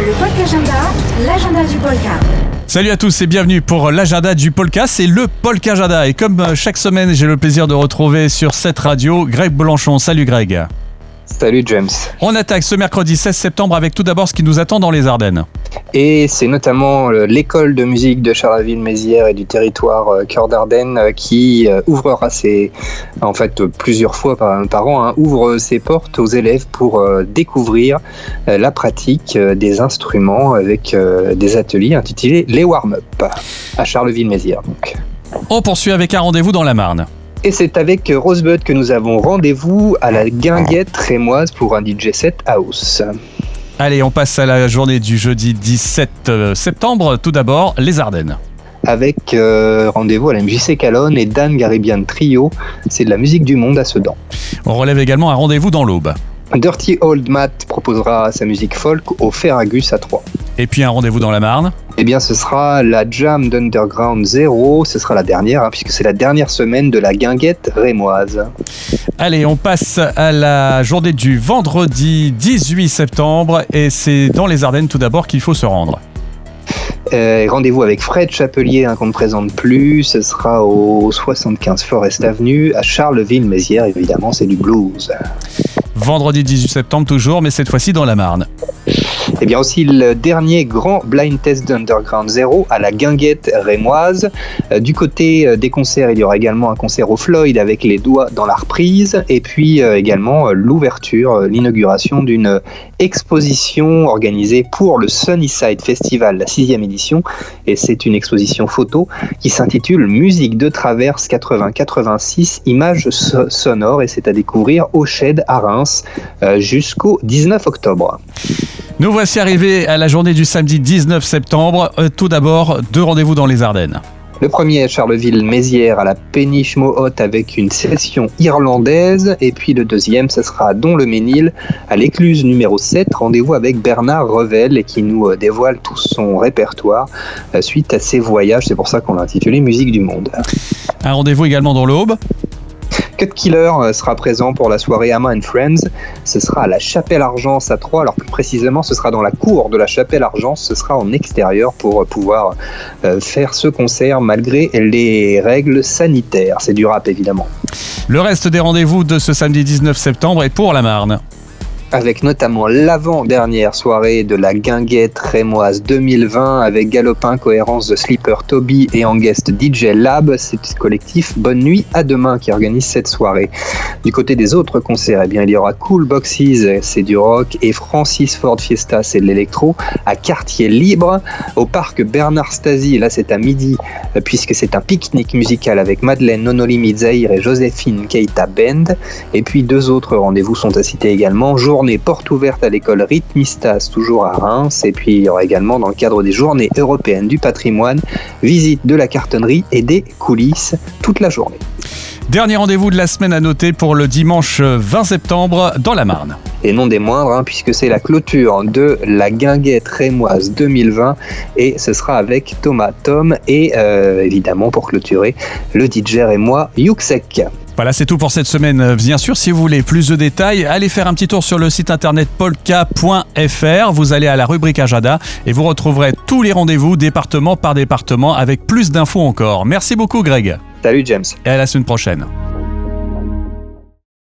Le Polka Agenda, l'agenda du Polka. Salut à tous et bienvenue pour l'agenda du Polka, c'est le Polka Agenda. Et comme euh, chaque semaine, j'ai le plaisir de retrouver sur cette radio Greg Blanchon. Salut Greg. Salut James. On attaque ce mercredi 16 septembre avec tout d'abord ce qui nous attend dans les Ardennes. Et c'est notamment euh, l'école de musique de Charleville-Mézières et du territoire euh, Cœur d'Ardennes euh, qui ouvrira ses, en fait plusieurs fois par, par an, hein, ouvre ses portes aux élèves pour découvrir la pratique des instruments avec des ateliers intitulés les warm-up à Charleville-Mézières. On poursuit avec un rendez-vous dans la Marne. Et c'est avec Rosebud que nous avons rendez-vous à la guinguette rémoise pour un DJ set house. Allez, on passe à la journée du jeudi 17 euh, septembre. Tout d'abord, les Ardennes. Avec euh, rendez-vous à la MJC Calonne et Dan Garibian Trio. C'est de la musique du monde à Sedan. On relève également un rendez-vous dans l'Aube. Dirty Old Matt proposera sa musique folk au Ferragus à 3. Et puis un rendez-vous dans la Marne Eh bien, ce sera la Jam d'Underground 0. Ce sera la dernière, hein, puisque c'est la dernière semaine de la guinguette rémoise. Allez, on passe à la journée du vendredi 18 septembre. Et c'est dans les Ardennes tout d'abord qu'il faut se rendre. Euh, rendez-vous avec Fred Chapelier, hein, qu'on ne présente plus. Ce sera au 75 Forest Avenue, à Charleville-Mézières. Évidemment, c'est du blues. Vendredi 18 septembre toujours, mais cette fois-ci dans la Marne. Et eh bien aussi le dernier grand blind test d'Underground Zero à la guinguette rémoise. Euh, du côté euh, des concerts, il y aura également un concert au Floyd avec les doigts dans la reprise et puis euh, également l'ouverture, l'inauguration d'une exposition organisée pour le Sunnyside Festival, la sixième édition. Et c'est une exposition photo qui s'intitule Musique de traverse 80-86, images sonores et c'est à découvrir au Shed à Reims jusqu'au 19 octobre. Nous voici arrivés à la journée du samedi 19 septembre. Euh, tout d'abord, deux rendez-vous dans les Ardennes. Le premier Charleville-Mézières à la péniche Mohot avec une session irlandaise. Et puis le deuxième, ce sera à Don-le-Ménil à l'écluse numéro 7. Rendez-vous avec Bernard Revel qui nous euh, dévoile tout son répertoire euh, suite à ses voyages. C'est pour ça qu'on l'a intitulé Musique du Monde. Un rendez-vous également dans l'Aube Cut Killer euh, sera présent pour la soirée Amma and Friends. Ce sera à la Chapelle Argence à Troyes. Alors plus précisément, ce sera dans la cour de la Chapelle Argence. Ce sera en extérieur pour pouvoir euh, faire ce concert malgré les règles sanitaires. C'est du rap évidemment. Le reste des rendez-vous de ce samedi 19 septembre est pour la Marne avec notamment l'avant-dernière soirée de la Guinguette Rémoise 2020 avec Galopin, Cohérence de Sleeper Toby et en guest DJ Lab. C'est le collectif Bonne Nuit à demain qui organise cette soirée. Du côté des autres concerts, eh bien, il y aura Cool Boxes, c'est du rock, et Francis Ford Fiesta, c'est de l'électro, à Quartier Libre, au parc Bernard Stasi, là c'est à midi, puisque c'est un pique-nique musical avec Madeleine Nonolimi Zahir et Joséphine Keita Bend. Et puis deux autres rendez-vous sont à citer également. Jour porte ouverte à l'école Rhythmistas, toujours à Reims. Et puis il y aura également, dans le cadre des journées européennes du patrimoine, visite de la cartonnerie et des coulisses toute la journée. Dernier rendez-vous de la semaine à noter pour le dimanche 20 septembre dans la Marne. Et non des moindres, hein, puisque c'est la clôture de la guinguette rémoise 2020 et ce sera avec Thomas Tom et euh, évidemment pour clôturer le DJ rémois Yuxek. Voilà, c'est tout pour cette semaine. Bien sûr, si vous voulez plus de détails, allez faire un petit tour sur le site internet polka.fr. Vous allez à la rubrique agenda et vous retrouverez tous les rendez-vous département par département avec plus d'infos encore. Merci beaucoup, Greg. Salut, James. Et à la semaine prochaine.